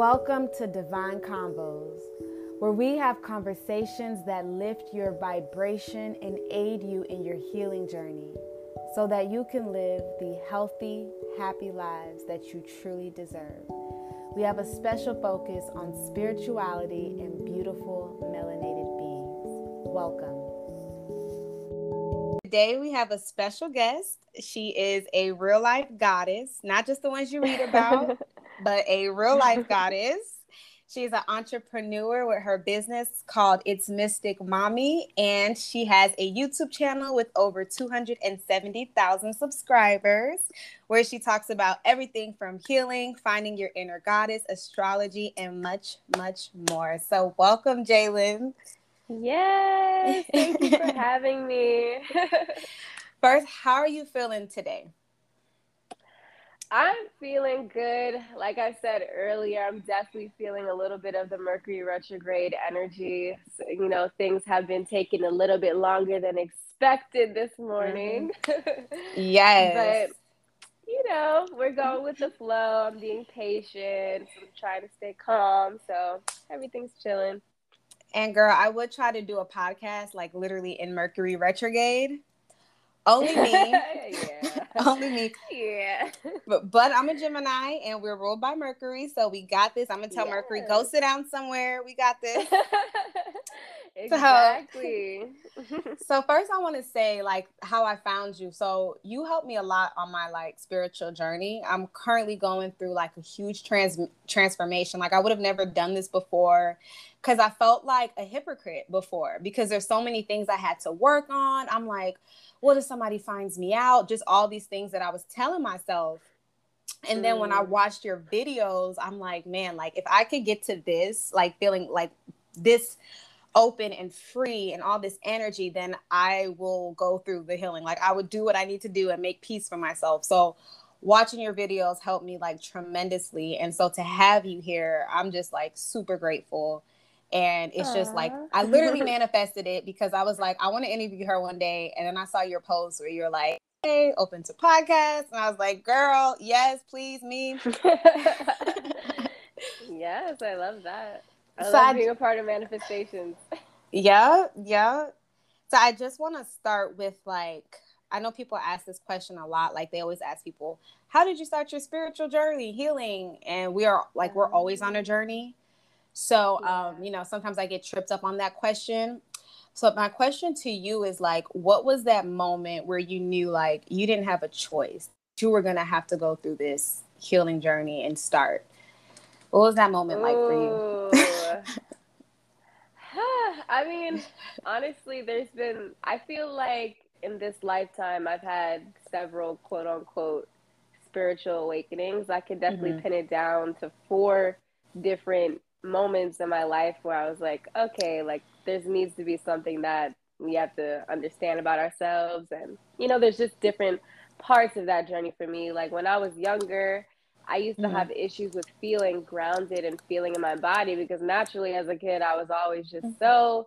Welcome to Divine Combos, where we have conversations that lift your vibration and aid you in your healing journey so that you can live the healthy, happy lives that you truly deserve. We have a special focus on spirituality and beautiful melanated beings. Welcome. Today we have a special guest. She is a real life goddess, not just the ones you read about, but a real life goddess. She's an entrepreneur with her business called It's Mystic Mommy, and she has a YouTube channel with over 270,000 subscribers where she talks about everything from healing, finding your inner goddess, astrology, and much, much more. So, welcome, Jaelyn. Yes, thank you for having me. First, how are you feeling today? I'm feeling good. Like I said earlier, I'm definitely feeling a little bit of the Mercury retrograde energy. So, you know, things have been taking a little bit longer than expected this morning. Mm-hmm. Yes. but, you know, we're going with the flow. I'm being patient. I'm trying to stay calm. So everything's chilling. And girl, I would try to do a podcast like literally in Mercury retrograde. Only me. yeah. Only me. Yeah. But but I'm a Gemini and we're ruled by Mercury, so we got this. I'm gonna tell Yes. Mercury, go sit down somewhere. We got this. exactly. so first I want to say like how I found you. So you helped me a lot on my like spiritual journey. I'm currently going through like a huge trans transformation. Like I would have never done this before cuz I felt like a hypocrite before because there's so many things I had to work on. I'm like, what if somebody finds me out? Just all these things that I was telling myself. And then when I watched your videos, I'm like, man, like if I could get to this, like feeling like this open and free and all this energy, then I will go through the healing. Like I would do what I need to do and make peace for myself. So watching your videos helped me like tremendously. And so to have you here, I'm just like super grateful. And it's just like I literally manifested it because I was like, I want to interview her one day. And then I saw your post where you're like, hey, open to podcasts. And I was like, girl, yes, please, me. yes, I love that. I So love I- being a part of manifestations. Yeah, yeah. So I just want to start with like I know people ask this question a lot. Like they always ask people, "How did you start your spiritual journey, healing?" And we are like we're always on a journey. So um, you know, sometimes I get tripped up on that question. So my question to you is like, what was that moment where you knew like you didn't have a choice? You were gonna have to go through this healing journey and start. What was that moment like for you? I mean, honestly, there's been, I feel like in this lifetime, I've had several quote unquote spiritual awakenings. I can definitely Mhm. pin it down to four different moments in my life where I was like, okay, like there needs to be something that we have to understand about ourselves. And, you know, there's just different parts of that journey for me. Like when I was younger, I used to Mhm. have issues with feeling grounded and feeling in my body because naturally as a kid, I was always just Mhm. so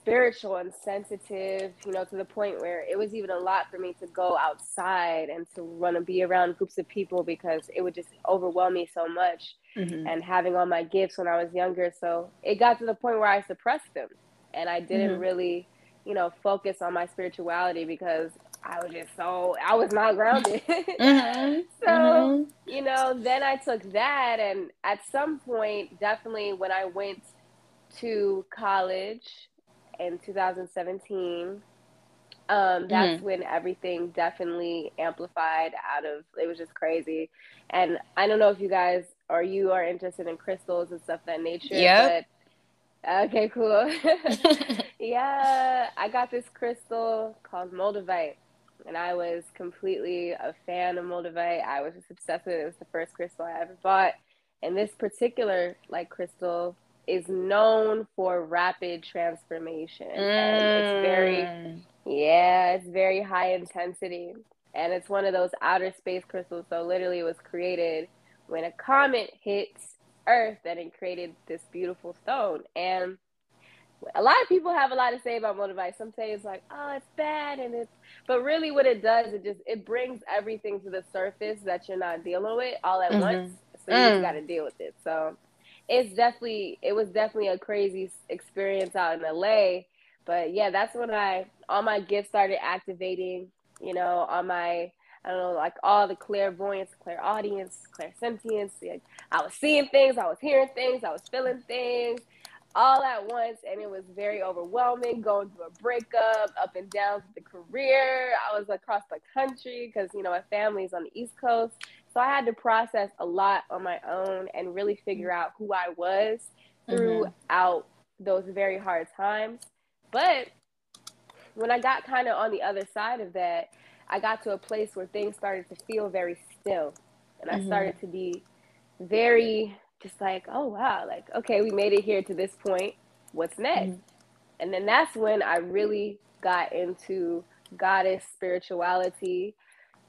spiritual and sensitive, you know, to the point where it was even a lot for me to go outside and to run and be around groups of people because it would just overwhelm me so much Mhm. and having all my gifts when I was younger. So it got to the point where I suppressed them and I didn't Mhm. really, you know, focus on my spirituality because I was just so, I was not grounded. Mhm. so, Mhm. you know, then I took that, and at some point, definitely when I went to college in 2017, um, that's when everything definitely amplified out of it was just crazy. And I don't know if you guys or you are interested in crystals and stuff of that nature. Yeah. But okay, cool. yeah, I got this crystal called Moldavite and I was completely a fan of Moldavite. I was just obsessed with it. It was the first crystal I ever bought. And this particular like crystal is known for rapid transformation. And it's very Mm. yeah, it's very high intensity. And it's one of those outer space crystals. So literally it was created when a comet hits Earth and it created this beautiful stone. And a lot of people have a lot to say about Moldavite. Some say it's like, oh, it's bad, and it's, but really, what it does, it just it brings everything to the surface that you're not dealing with all at Mhm. once. So you Mm. just got to deal with it. So it's definitely it was definitely a crazy experience out in LA. But yeah, that's when I all my gifts started activating. You know, on my I don't know, like all the clairvoyance, clairaudience, clairsentience. Like I was seeing things, I was hearing things, I was feeling things all at once. And it was very overwhelming going through a breakup, up and down the career. I was across the country because, you know, my family's on the East Coast. So I had to process a lot on my own and really figure out who I was mm-hmm. throughout mm-hmm. those very hard times. But when I got kind of on the other side of that, I got to a place where things started to feel very still. And I mm-hmm. started to be very just like, oh, wow, like, okay, we made it here to this point. What's next? Mm-hmm. And then that's when I really got into goddess spirituality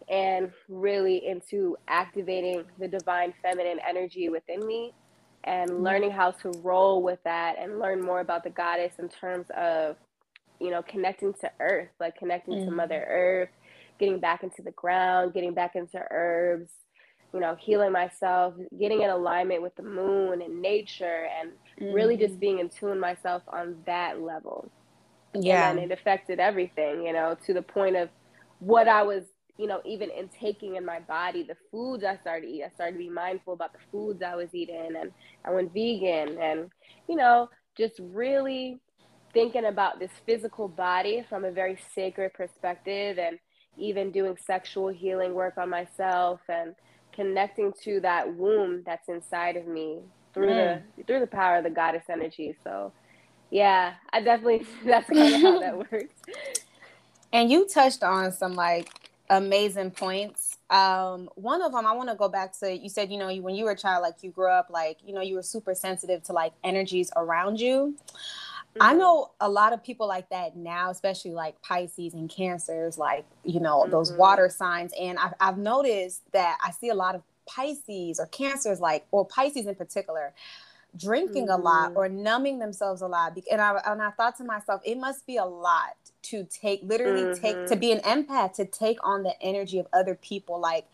and really into activating the divine feminine energy within me and mm-hmm. learning how to roll with that and learn more about the goddess in terms of you know connecting to earth like connecting mm-hmm. to mother earth getting back into the ground, getting back into herbs, you know, healing myself, getting in alignment with the moon and nature, and mm-hmm. really just being in tune myself on that level. Yeah. And it affected everything, you know, to the point of what I was, you know, even intaking in my body, the foods I started to eat. I started to be mindful about the foods I was eating, and I went vegan, and, you know, just really thinking about this physical body from a very sacred perspective and even doing sexual healing work on myself and connecting to that womb that's inside of me through mm. the through the power of the goddess energy. So yeah, I definitely that's kind of how that works. And you touched on some like amazing points. Um, one of them I want to go back to. You said you know you, when you were a child, like you grew up, like you know you were super sensitive to like energies around you. I mm-hmm. know a lot of people like that now, especially like Pisces and Cancers, like, you know, mm-hmm. those water signs. And I've, I've noticed that I see a lot of Pisces or Cancers, like, or Pisces in particular, drinking mm-hmm. a lot mm-hmm. or numbing themselves a lot. And I, and I thought to myself, it must be a lot to take, literally take, to mm-hmm. be an empath, to take on the energy of other people. Like,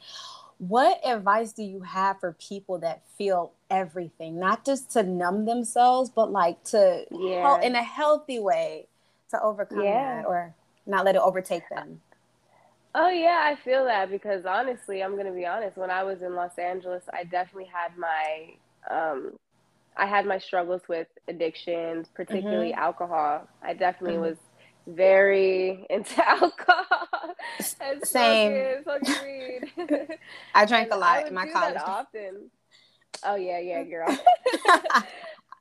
what advice do you have for people that feel everything not just to numb themselves but like to yeah. help in a healthy way to overcome yeah. that or not let it overtake them oh yeah i feel that because honestly i'm gonna be honest when i was in los angeles i definitely had my um i had my struggles with addictions particularly mm-hmm. alcohol i definitely mm-hmm. was very into alcohol and Same. Smoking weed. I drank a lot in my college. often. Oh yeah, yeah, girl.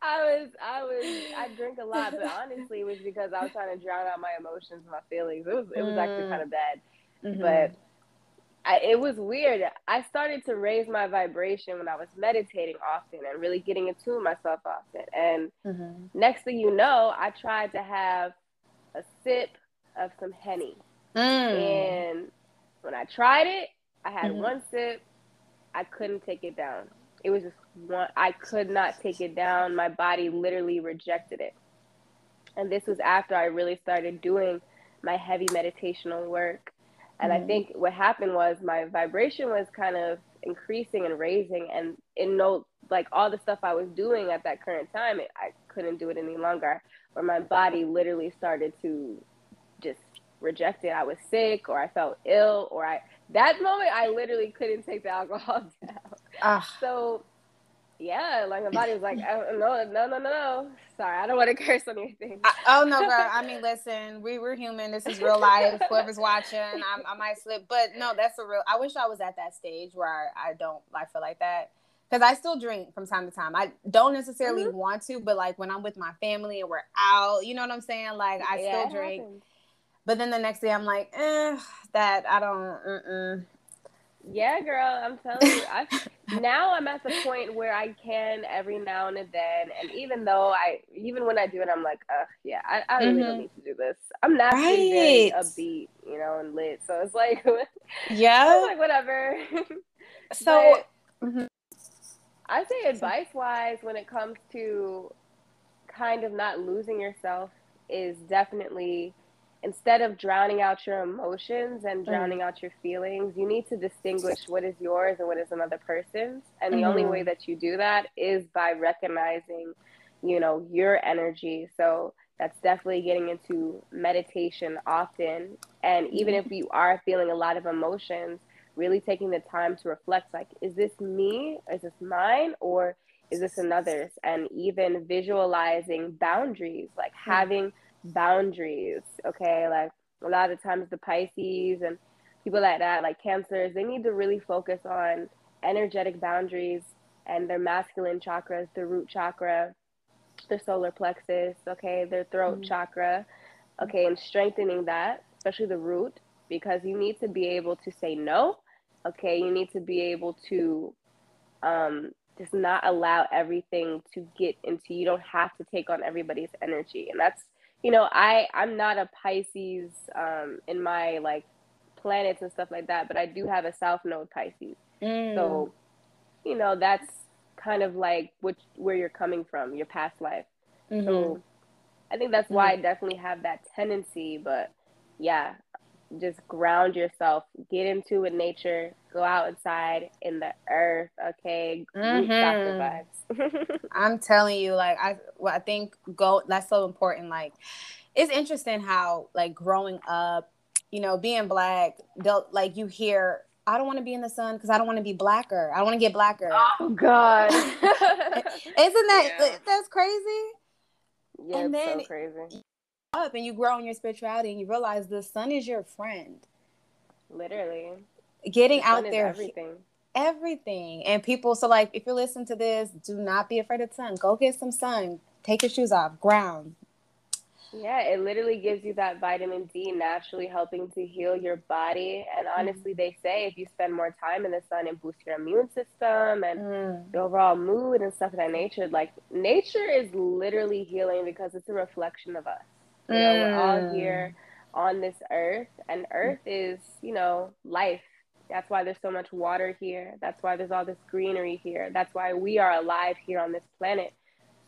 I was, I was, I drink a lot, but honestly, it was because I was trying to drown out my emotions and my feelings. It was, it was mm. actually kind of bad, mm-hmm. but I, it was weird. I started to raise my vibration when I was meditating often and really getting in tune myself often. And mm-hmm. next thing you know, I tried to have a sip of some henny. Mm. And when I tried it, I had mm-hmm. one sip. I couldn't take it down. It was just one, I could not take it down. My body literally rejected it. And this was after I really started doing my heavy meditational work. And mm-hmm. I think what happened was my vibration was kind of increasing and raising. And in no, like all the stuff I was doing at that current time, it, I couldn't do it any longer where my body literally started to just reject it. I was sick or I felt ill or I that moment I literally couldn't take the alcohol down. Uh, so yeah, like my body was like, oh, no, no, no, no, no. Sorry, I don't want to curse on anything. I, oh no, girl. I mean, listen, we were human. This is real life. Whoever's watching, I, I might slip, but no, that's a real. I wish I was at that stage where I, I don't like feel like that because I still drink from time to time. I don't necessarily mm-hmm. want to, but like when I'm with my family and we're out, you know what I'm saying? Like I yeah, still drink. Happens. But then the next day I'm like, eh, that I don't. Mm-mm. Yeah, girl, I'm telling you. I now I'm at the point where I can every now and then, and even though I, even when I do it, I'm like, uh, yeah, I, I really mm-hmm. don't need to do this. I'm not right. very upbeat, you know, and lit, so it's like, yeah, like whatever. So. But, mm-hmm. I say advice wise when it comes to kind of not losing yourself is definitely instead of drowning out your emotions and Mm-hmm. drowning out your feelings, you need to distinguish what is yours and what is another person's. And the Mhm. only way that you do that is by recognizing, you know, your energy. So that's definitely getting into meditation often. And even if you are feeling a lot of emotions, really taking the time to reflect like, is this me? Is this mine? Or is this another's? And even visualizing boundaries, like having boundaries. Okay. Like a lot of times the Pisces and people like that, like cancers, they need to really focus on energetic boundaries and their masculine chakras, the root chakra, their solar plexus, okay, their throat Mhm. chakra, okay, and strengthening that, especially the root, because you need to be able to say no, okay, you need to be able to um, just not allow everything to get into you don't have to take on everybody's energy. And that's you know i i'm not a pisces um in my like planets and stuff like that but i do have a south node pisces. Mm. so you know that's kind of like which where you're coming from your past life. Mhm. so i think that's why i definitely have that tendency but yeah just ground yourself get into with nature go outside in the earth okay chakra vibes mm-hmm. I'm telling you, like I, well, I think go. That's so important. Like, it's interesting how, like, growing up, you know, being black, they'll like you hear, I don't want to be in the sun because I don't want to be blacker. I want to get blacker. oh god Isn't that Yeah. that's crazy? yeah And it's then- so crazy Up and you grow in your spirituality and you realize the sun is your friend. literally Getting The out there, everything everything, and people. So, like, if you're listening to this, do not be afraid of the sun. Go get some sun. Take your shoes off. Ground. Yeah, it literally gives you that vitamin D naturally helping to heal your body. And Mm-hmm. honestly, they say if you spend more time in the sun, it boosts your immune system and Mm. the overall mood and stuff of that nature. Like nature is literally healing because it's a reflection of us. You know, we're all Mm. here on this earth, and earth is, you know, life. That's why there's so much water here. That's why there's all this greenery here. That's why we are alive here on this planet.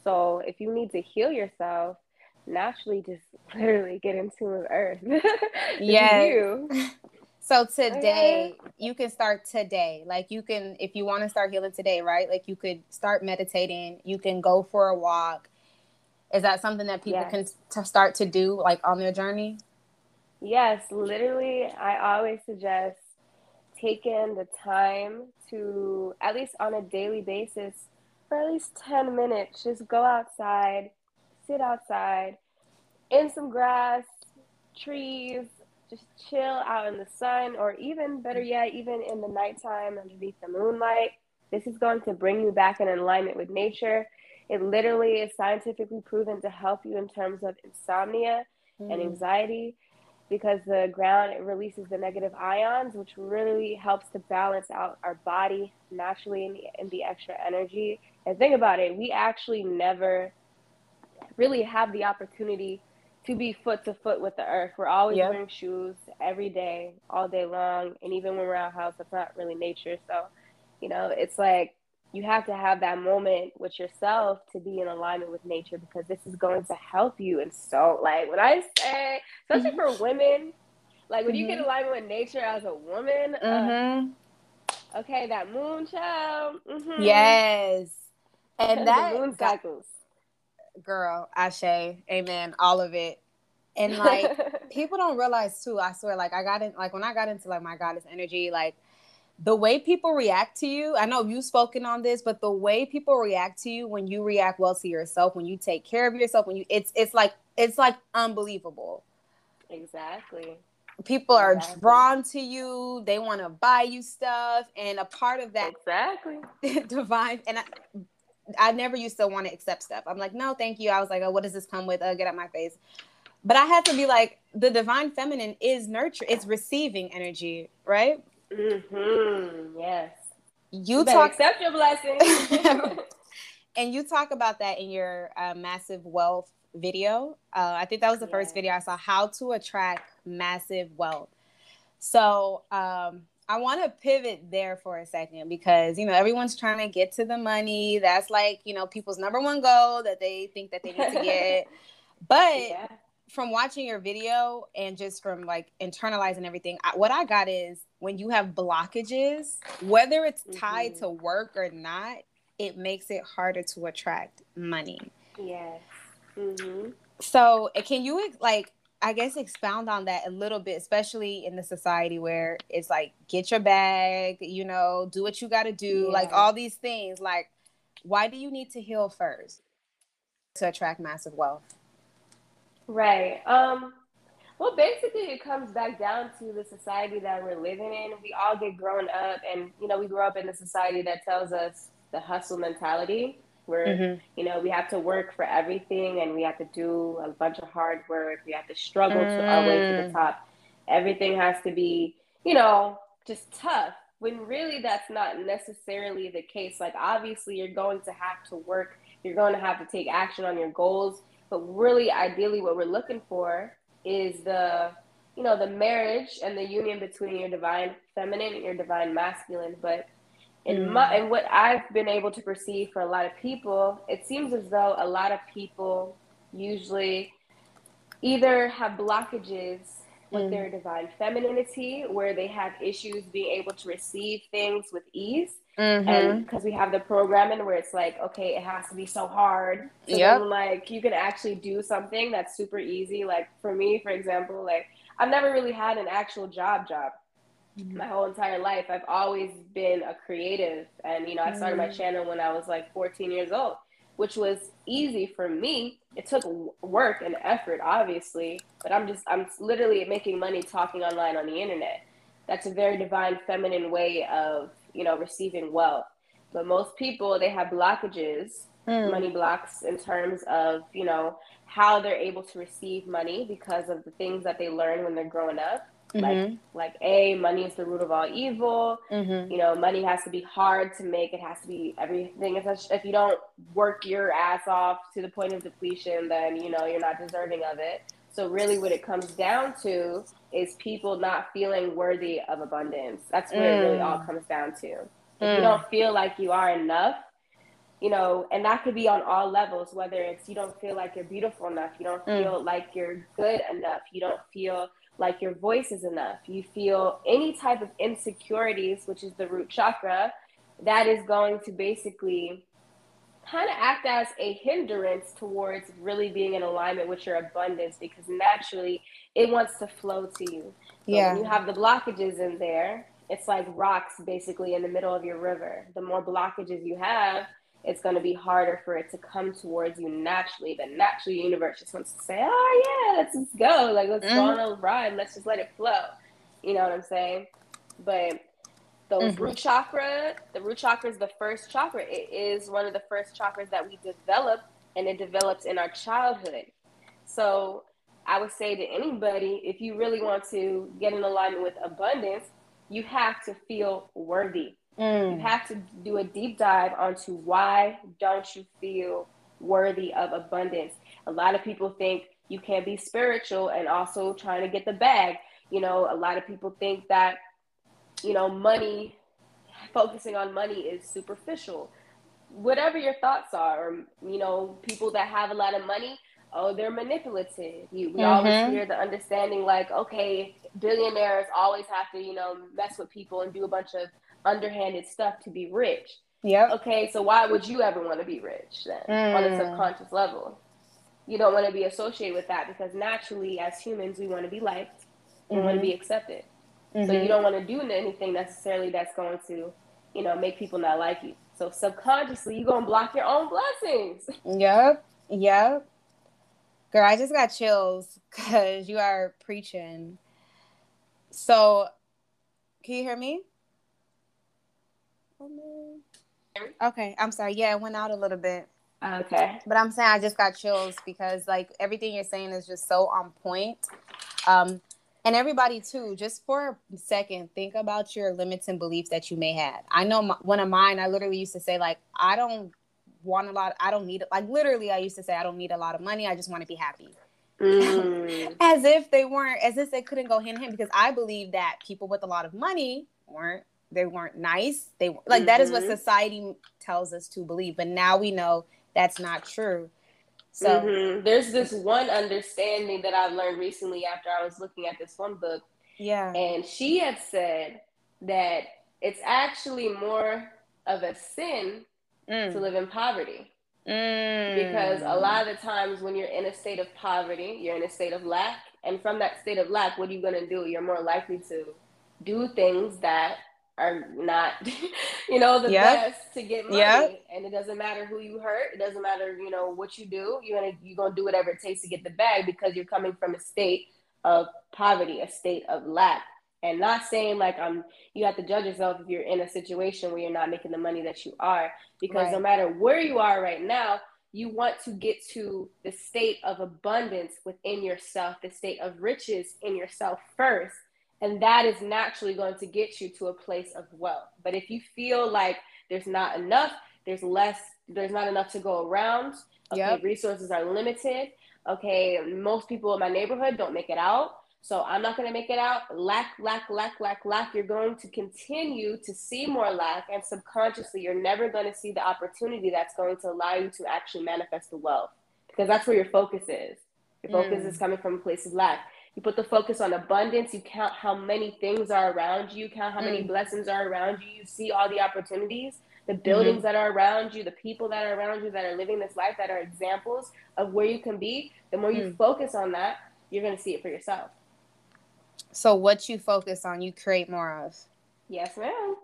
So if you need to heal yourself, naturally just literally get into with earth. This is Yes. you. So today you can start today. Like you can if you want to start healing today, right? Like you could start meditating, you can go for a walk. Is that something that people Yes. can to start to do like on their journey? Yes, literally, I always suggest taking the time to, at least on a daily basis, for at least 10 minutes, just go outside, sit outside, in some grass, trees, just chill out in the sun, or even better yet, even in the nighttime underneath the moonlight. This is going to bring you back in alignment with nature. It literally is scientifically proven to help you in terms of insomnia and Mm. anxiety because the ground it releases the negative ions which really helps to balance out our body naturally in the, in the extra energy and think about it we actually never really have the opportunity to be foot to foot with the earth we're always Yep. wearing shoes every day all day long and even when we're out house that's not really nature so you know it's like you have to have that moment with yourself to be in alignment with nature because this is going to help you and so like when i say especially for women like when you get in alignment with nature as a woman uh, Mhm. okay that moon child mhm. Yes. And that moon cycles girl, Ashe, amen, all of it. And like people don't realize too, I swear, like I got in like when I got into like my goddess energy, like the way people react to you, I know you've spoken on this, but the way people react to you when you react well to yourself, when you take care of yourself, when you it's it's like it's like unbelievable. exactly People are Exactly. drawn to you, they want to buy you stuff, and a part of that exactly divine and I, I never used to want to accept stuff. I'm like, no, thank you. I was like, oh, what does this come with? Uh, get out my face. But I had to be like, the divine feminine is nurture, it's receiving energy, right? Mm-hmm. yes You, you talk accept your blessings and you talk about that in your uh, massive wealth video. Uh, I think that was the first video I saw how to attract massive wealth. So um, I want to pivot there for a second because you know everyone's trying to get to the money. That's like you know people's number one goal that they think that they need to get. But yeah from watching your video and just from like internalizing everything, I, what I got is when you have blockages, whether it's tied mm-hmm. to work or not, it makes it harder to attract money. Yes. Mm-hmm. So, can you like, I guess, expound on that a little bit, especially in the society where it's like, get your bag, you know, do what you got to do, yeah. like all these things. Like, why do you need to heal first to attract massive wealth? Right. Um, well, basically, it comes back down to the society that we're living in. We all get grown up, and you know, we grow up in a society that tells us the hustle mentality, where mm-hmm. you know we have to work for everything, and we have to do a bunch of hard work. We have to struggle mm. to our way to the mm. top. Everything has to be, you know, just tough. When really that's not necessarily the case. Like obviously, you're going to have to work. You're going to have to take action on your goals but really, ideally, what we're looking for is the, you know, the marriage and the union between your divine feminine and your divine masculine. But in mm. my, and what I've been able to perceive for a lot of people, it seems as though a lot of people usually either have blockages with mm. their divine femininity where they have issues being able to receive things with ease Mm-hmm. And because we have the programming where it's like, okay, it has to be so hard. So yep. then, like, you can actually do something that's super easy. Like, for me, for example, like, I've never really had an actual job job mm-hmm. my whole entire life. I've always been a creative. And, you know, I started mm-hmm. my channel when I was like 14 years old, which was easy for me. It took work and effort, obviously, but I'm just, I'm literally making money talking online on the internet. That's a very divine feminine way of you know, receiving wealth. But most people, they have blockages, mm. money blocks in terms of, you know, how they're able to receive money because of the things that they learn when they're growing up. Mm-hmm. Like, like a money is the root of all evil. Mm-hmm. You know, money has to be hard to make. It has to be everything. If you don't work your ass off to the point of depletion, then you know you're not deserving of it. So really, what it comes down to is people not feeling worthy of abundance. That's what mm. it really all mm. comes down to. If mm. you don't feel like you are enough, you know, and that could be on all levels, whether it's you don't feel like you're beautiful enough, you don't mm. feel like you're good enough, you don't feel like your voice is enough, you feel any type of insecurities, which is the root chakra, that is going to basically kind of act as a hindrance towards really being in alignment with your abundance because naturally it wants to flow to you. So yeah. When you have the blockages in there, it's like rocks basically in the middle of your river. The more blockages you have, it's going to be harder for it to come towards you naturally. The natural universe just wants to say, "Oh yeah, let's just go. Like let's mm-hmm. go on a ride. Let's just let it flow." You know what I'm saying? But those mm-hmm. root chakra, the root chakra is the first chakra. It is one of the first chakras that we develop, and it develops in our childhood. So I would say to anybody, if you really want to get in alignment with abundance, you have to feel worthy. Mm. You have to do a deep dive onto why don't you feel worthy of abundance. A lot of people think you can't be spiritual and also trying to get the bag. You know, a lot of people think that, you know, money, focusing on money is superficial. Whatever your thoughts are, or, you know, people that have a lot of money, oh, they're manipulative. You, we mm-hmm. always hear the understanding like, okay, billionaires always have to, you know, mess with people and do a bunch of underhanded stuff to be rich. Yeah. Okay, so why would you ever want to be rich then mm. on a mm. subconscious level? You don't want to be associated with that because naturally, as humans, we want to be liked, we mm-hmm. want to be accepted. Mm-hmm. So you don't want to do anything necessarily that's going to, you know, make people not like you. So subconsciously, you're gonna block your own blessings. Yep. Yep. Girl, I just got chills because you are preaching. So, can you hear me? Okay, I'm sorry. Yeah, it went out a little bit. Okay. But I'm saying I just got chills because like everything you're saying is just so on point. Um, and everybody too, just for a second, think about your limits and beliefs that you may have. I know my, one of mine, I literally used to say like, I don't want a lot. I don't need it. Like literally, I used to say I don't need a lot of money. I just want to be happy. Mm. as if they weren't, as if they couldn't go hand in hand. Because I believe that people with a lot of money weren't. They weren't nice. They like mm-hmm. that is what mm-hmm. society tells us to believe. But now we know that's not true. So mm-hmm. there's this one understanding that I've learned recently after I was looking at this one book. Yeah. And she had said that it's actually more of a sin mm. to live in poverty. Mm. Because a lot of the times when you're in a state of poverty, you're in a state of lack. And from that state of lack, what are you going to do? You're more likely to do things that are not, you know, the yep. best to get money. Yep. And it doesn't matter who you hurt. It doesn't matter, you know, what you do. You're gonna you're gonna do whatever it takes to get the bag because you're coming from a state of poverty, a state of lack. And not saying like um you have to judge yourself if you're in a situation where you're not making the money that you are. Because right. no matter where you are right now, you want to get to the state of abundance within yourself, the state of riches in yourself first and that is naturally going to get you to a place of wealth. But if you feel like there's not enough, there's less, there's not enough to go around, okay, yep. resources are limited. Okay, most people in my neighborhood don't make it out. So I'm not going to make it out. Lack, lack, lack, lack, lack. You're going to continue to see more lack, and subconsciously, you're never going to see the opportunity that's going to allow you to actually manifest the wealth because that's where your focus is. Your focus mm. is coming from a place of lack you put the focus on abundance. You count how many things are around you. Count how mm. many blessings are around you. You see all the opportunities the buildings mm-hmm. that are around you the people that are around you that are living this life that are examples of where you can be. The more you mm. focus on that you're going to see it for yourself. So what you focus on you create more of? Yes ma'am.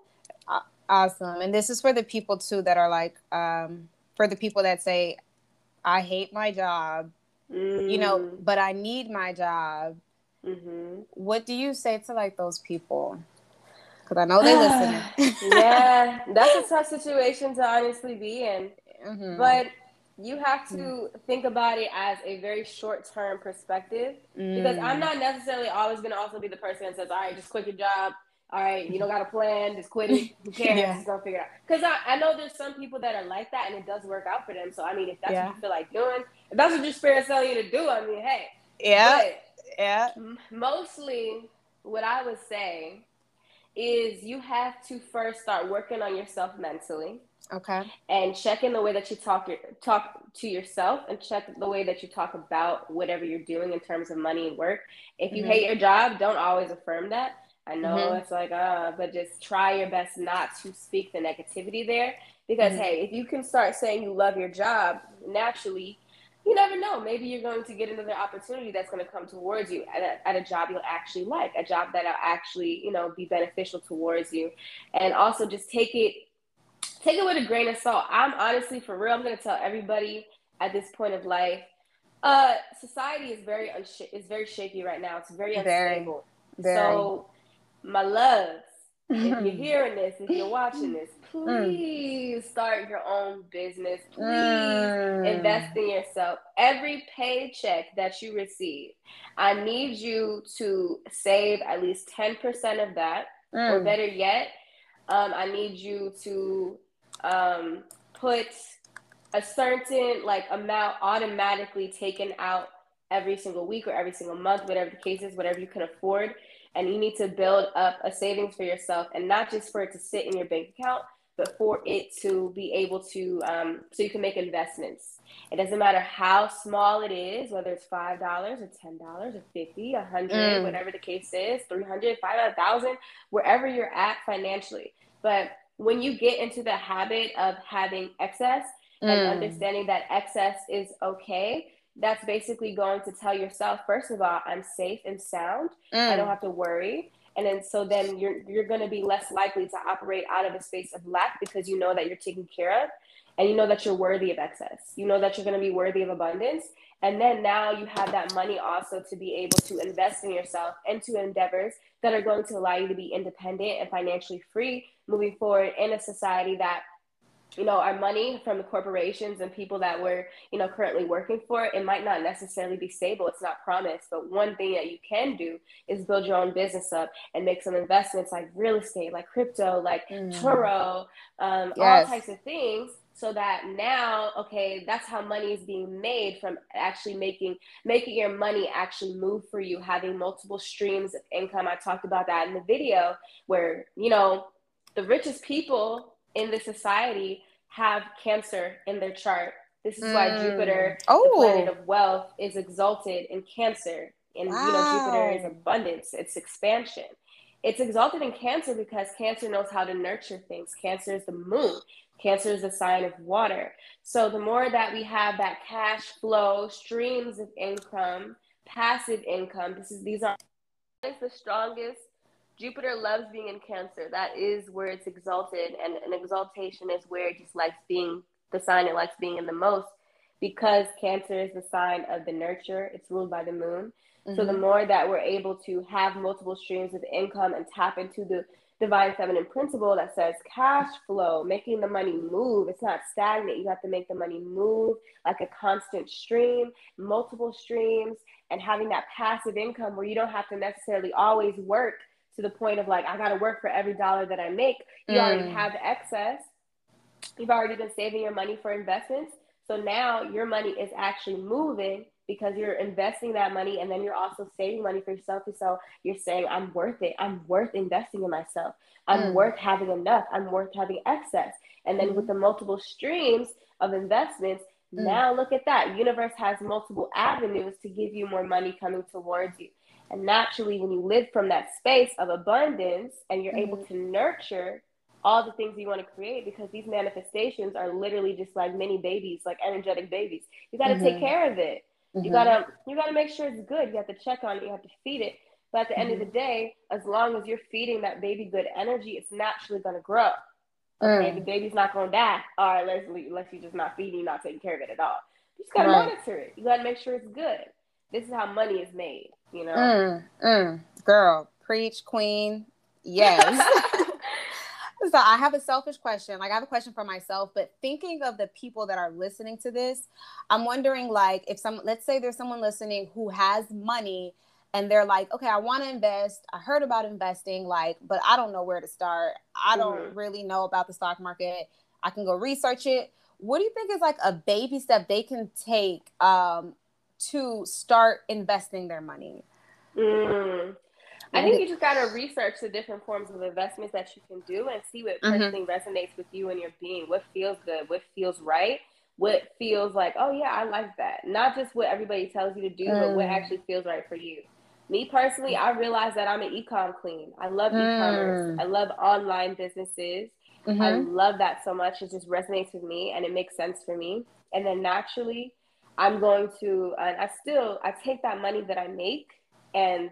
Awesome. And this is for the people too that are like um, for the people that say i hate my job mm. you know, mm. but I need my job. Mm-hmm. What do you say to like those people? Because I know they listen. yeah, that's a tough situation to honestly be in. Mm-hmm. But you have to mm. think about it as a very short term perspective mm. because I'm mm. not necessarily always going to also be the person that says, all right, just quit your job. All right, you don't got a plan, just quit it. Who cares? yeah. Just gonna figure it out. Because I, I know there's some people that are like that and it does work out for them. So, I mean, if that's yeah. what you feel like doing, if that's what your spirit's telling you to do, I mean, hey. Yeah. yeah. Mostly, what I would say is you have to first start working on yourself mentally. Okay. And checking the way that you talk your, talk to yourself and check the way that you talk about whatever you're doing in terms of money and work. If you mm-hmm. hate your job, don't always affirm that. I know mm-hmm. it's like, uh, but just try your best not to speak the negativity there. Because mm-hmm. hey, if you can start saying you love your job, naturally you never know. Maybe you're going to get another opportunity that's going to come towards you at a, at a job you'll actually like, a job that'll actually, you know, be beneficial towards you. And also just take it, take it with a grain of salt. I'm honestly, for real, I'm going to tell everybody at this point of life, uh, society is very, unsh- is very shaky right now. It's very unstable. Very, very. So my loves, if you're hearing this, if you're watching this, mm. please start your own business. Please mm. invest in yourself. Every paycheck that you receive, I need you to save at least 10% of that. Mm. Or better yet, um, I need you to um, put a certain like amount automatically taken out every single week or every single month, whatever the case is, whatever you can afford and you need to build up a savings for yourself and not just for it to sit in your bank account but for it to be able to um, so you can make investments it doesn't matter how small it is whether it's five dollars or ten dollars or 50 a hundred mm. whatever the case is 300 500,000 wherever you're at financially but when you get into the habit of having excess mm. and understanding that excess is okay that's basically going to tell yourself first of all i'm safe and sound mm. i don't mm. have to worry and then so then you're you're going to be less likely to operate out of a space of lack because you know that you're taken care of and you know that you're worthy of excess you know that you're going to be worthy of abundance and then now you have that money also to be able to invest in yourself into endeavors that are going to allow you to be independent and financially free moving forward in a society that you know our money from the corporations and people that we're you know currently working for it might not necessarily be stable it's not promised but one thing that you can do is build your own business up and make some investments like real estate like crypto like mm. Turo um, yes. all types of things so that now okay that's how money is being made from actually making making your money actually move for you having multiple streams of income i talked about that in the video where you know the richest people in the society have cancer in their chart. This is mm. why Jupiter, oh. the planet of wealth, is exalted in Cancer. And wow. you know, Jupiter is abundance, it's expansion. It's exalted in Cancer because Cancer knows how to nurture things. Cancer is the moon. Cancer is a sign of water. So the more that we have that cash flow, streams of income, passive income, this is these are the strongest. Jupiter loves being in Cancer. That is where it's exalted, and an exaltation is where it just likes being the sign it likes being in the most because Cancer is the sign of the nurture. It's ruled by the moon. Mm-hmm. So the mm-hmm. more that we're able to have multiple streams of income and tap into the divine feminine principle that says cash flow, making the money move. It's not stagnant. You have to make the money move like a constant stream, multiple streams, and having that passive income where you don't have to necessarily always work to the point of like, I got to work for every dollar that I make. You mm. already have excess. You've already been saving your money for investments. So now your money is actually moving because you're investing that money and then you're also saving money for yourself. So you're saying, I'm worth it. I'm worth investing in myself. I'm mm. worth having enough. I'm worth having excess. And then mm. with the multiple streams of investments, mm. now look at that. Universe has multiple avenues to give you more money coming towards you. And naturally, when you live from that space of abundance and you're able mm-hmm. to nurture all the things you want to create because these manifestations are literally just like mini babies, like energetic babies. You got to mm-hmm. take care of it. Mm-hmm. You gotta you gotta make sure it's good. You have to check on it. You have to feed it. But at the end mm-hmm. of the day, as long as you're feeding that baby good energy, it's naturally gonna grow. Okay, mm. the baby's not gonna die. All right, let's unless you're just not feeding, not taking care of it at all. You just gotta right. monitor it. You gotta make sure it's good. This is how money is made. You know. Mm, mm. Girl, preach, queen. Yes. So I have a selfish question. Like I have a question for myself, but thinking of the people that are listening to this, I'm wondering like if some let's say there's someone listening who has money and they're like, okay, I want to invest. I heard about investing, like, but I don't know where to start. I don't mm-hmm. really know about the stock market. I can go research it. What do you think is like a baby step they can take um, to start investing their money? Mm. I think you just got to research the different forms of investments that you can do and see what mm-hmm. personally resonates with you and your being. What feels good, what feels right, what feels like, oh yeah, I like that. Not just what everybody tells you to do, mm. but what mm. actually feels right for you. Me personally, I realize that I'm an ecom queen. I love mm. e-commerce. I love online businesses. Mm-hmm. I love that so much. It just resonates with me and it makes sense for me. And then naturally, I'm going to, uh, I still, I take that money that I make and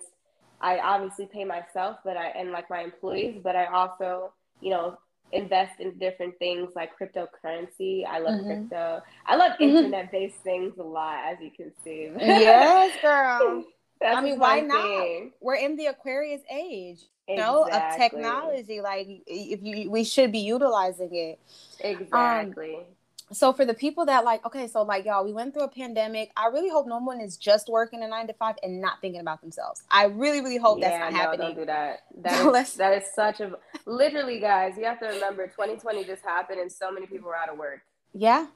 I obviously pay myself, but I and like my employees, but I also, you know, invest in different things like cryptocurrency. I love mm-hmm. crypto. I love mm-hmm. internet based things a lot, as you can see. yes, girl. I mean, why not? Thing. We're in the Aquarius age, you exactly. know, of technology. Like, if you, we should be utilizing it. Exactly. Um, so for the people that like okay so like y'all we went through a pandemic. I really hope no one is just working a nine to five and not thinking about themselves. I really really hope yeah, that's not no, happening don't do that. That is, that is such a literally guys you have to remember 2020 just happened and so many people were out of work. Yeah.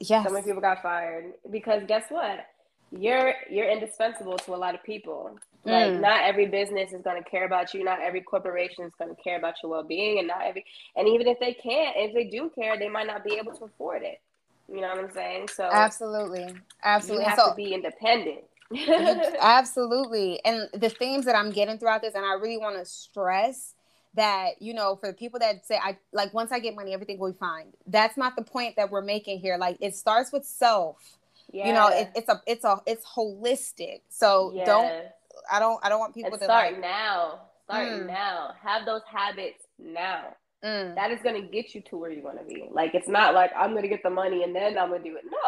Yeah so many people got fired because guess what? You're you're indispensable to a lot of people like mm. not every business is going to care about you. Not every corporation is going to care about your well-being, and not every and even if they can't, if they do care, they might not be able to afford it. You know what I'm saying? So absolutely, absolutely, you have so, to be independent. absolutely, and the themes that I'm getting throughout this, and I really want to stress that you know for the people that say i like once i get money everything will be fine that's not the point that we're making here like it starts with self yeah. you know it, it's a it's a it's holistic so yes. don't I don't I don't want people and to start like, now. Start mm. now. Have those habits now. Mm. That is gonna get you to where you want to be. Like it's not like I'm gonna get the money and then I'm gonna do it. No,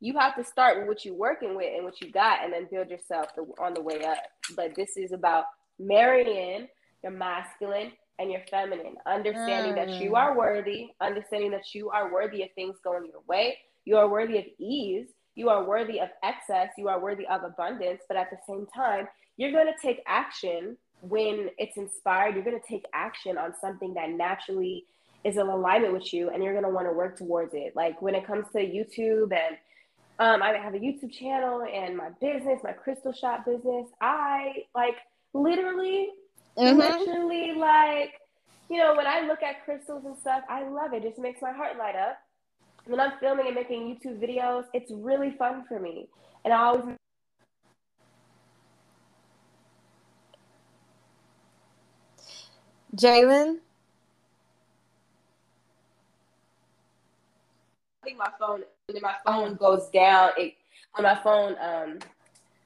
you have to start with what you're working with and what you got, and then build yourself on the way up. But this is about marrying your masculine and your feminine, understanding mm. that you mm. are worthy, understanding that you are worthy of things going your way. You are worthy of ease. You are worthy of excess. You are worthy of abundance. But at the same time, you're going to take action when it's inspired. You're going to take action on something that naturally is in alignment with you and you're going to want to work towards it. Like when it comes to YouTube and um, I have a YouTube channel and my business, my crystal shop business, I like literally, mm-hmm. literally like, you know, when I look at crystals and stuff, I love it. it just makes my heart light up when I'm filming and making YouTube videos, it's really fun for me. And I always Jaelyn? I think my phone when my phone goes down, it on my phone, um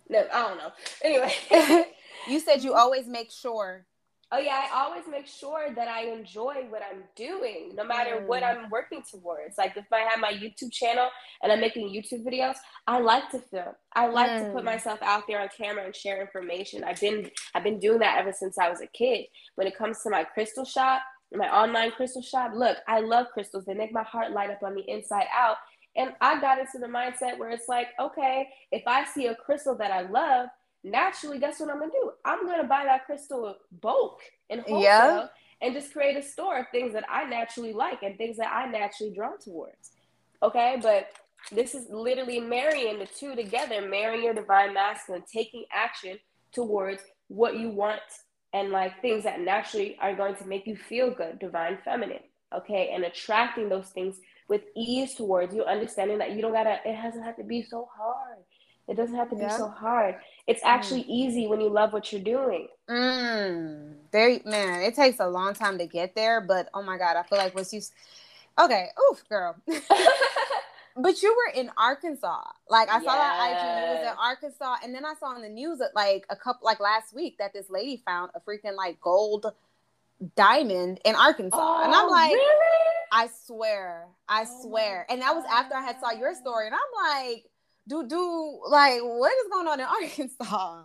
no, I don't know. Anyway. you said you always make sure oh yeah, I always make sure that I enjoy what I'm doing, no matter mm. what I'm working towards. Like if I have my YouTube channel and I'm making YouTube videos, I like to film. I like mm. to put mm. myself out there on camera and share information. I've been I've been doing that ever since I was a kid. When it comes to my crystal shop, my online crystal shop, look, I love crystals. They make my heart light up on the inside out. And I got into the mindset where it's like, okay, if I see a crystal that I love, naturally, guess what I'm gonna do? I'm gonna buy that crystal bulk and wholesale yeah. and just create a store of things that I naturally like and things that I naturally drawn towards. Okay, but this is literally marrying the two together, marrying your divine masculine, taking action towards what you want and like things that naturally are going to make you feel good, divine feminine. Okay, and attracting those things with ease towards you, understanding that you don't gotta, it doesn't have to be so hard. It doesn't have to yeah. be so hard. It's actually mm. easy when you love what you're doing. Mm. There, man, it takes a long time to get there, but oh my god, I feel like once you, okay, oof, girl. but you were in Arkansas. Like I saw that IG news in Arkansas, and then I saw in the news that like a couple, like last week, that this lady found a freaking like gold diamond in Arkansas, oh, and I'm oh, like, really? I swear, I oh swear, and that was after I had saw your story, and I'm like do do like what is going on in Arkansas?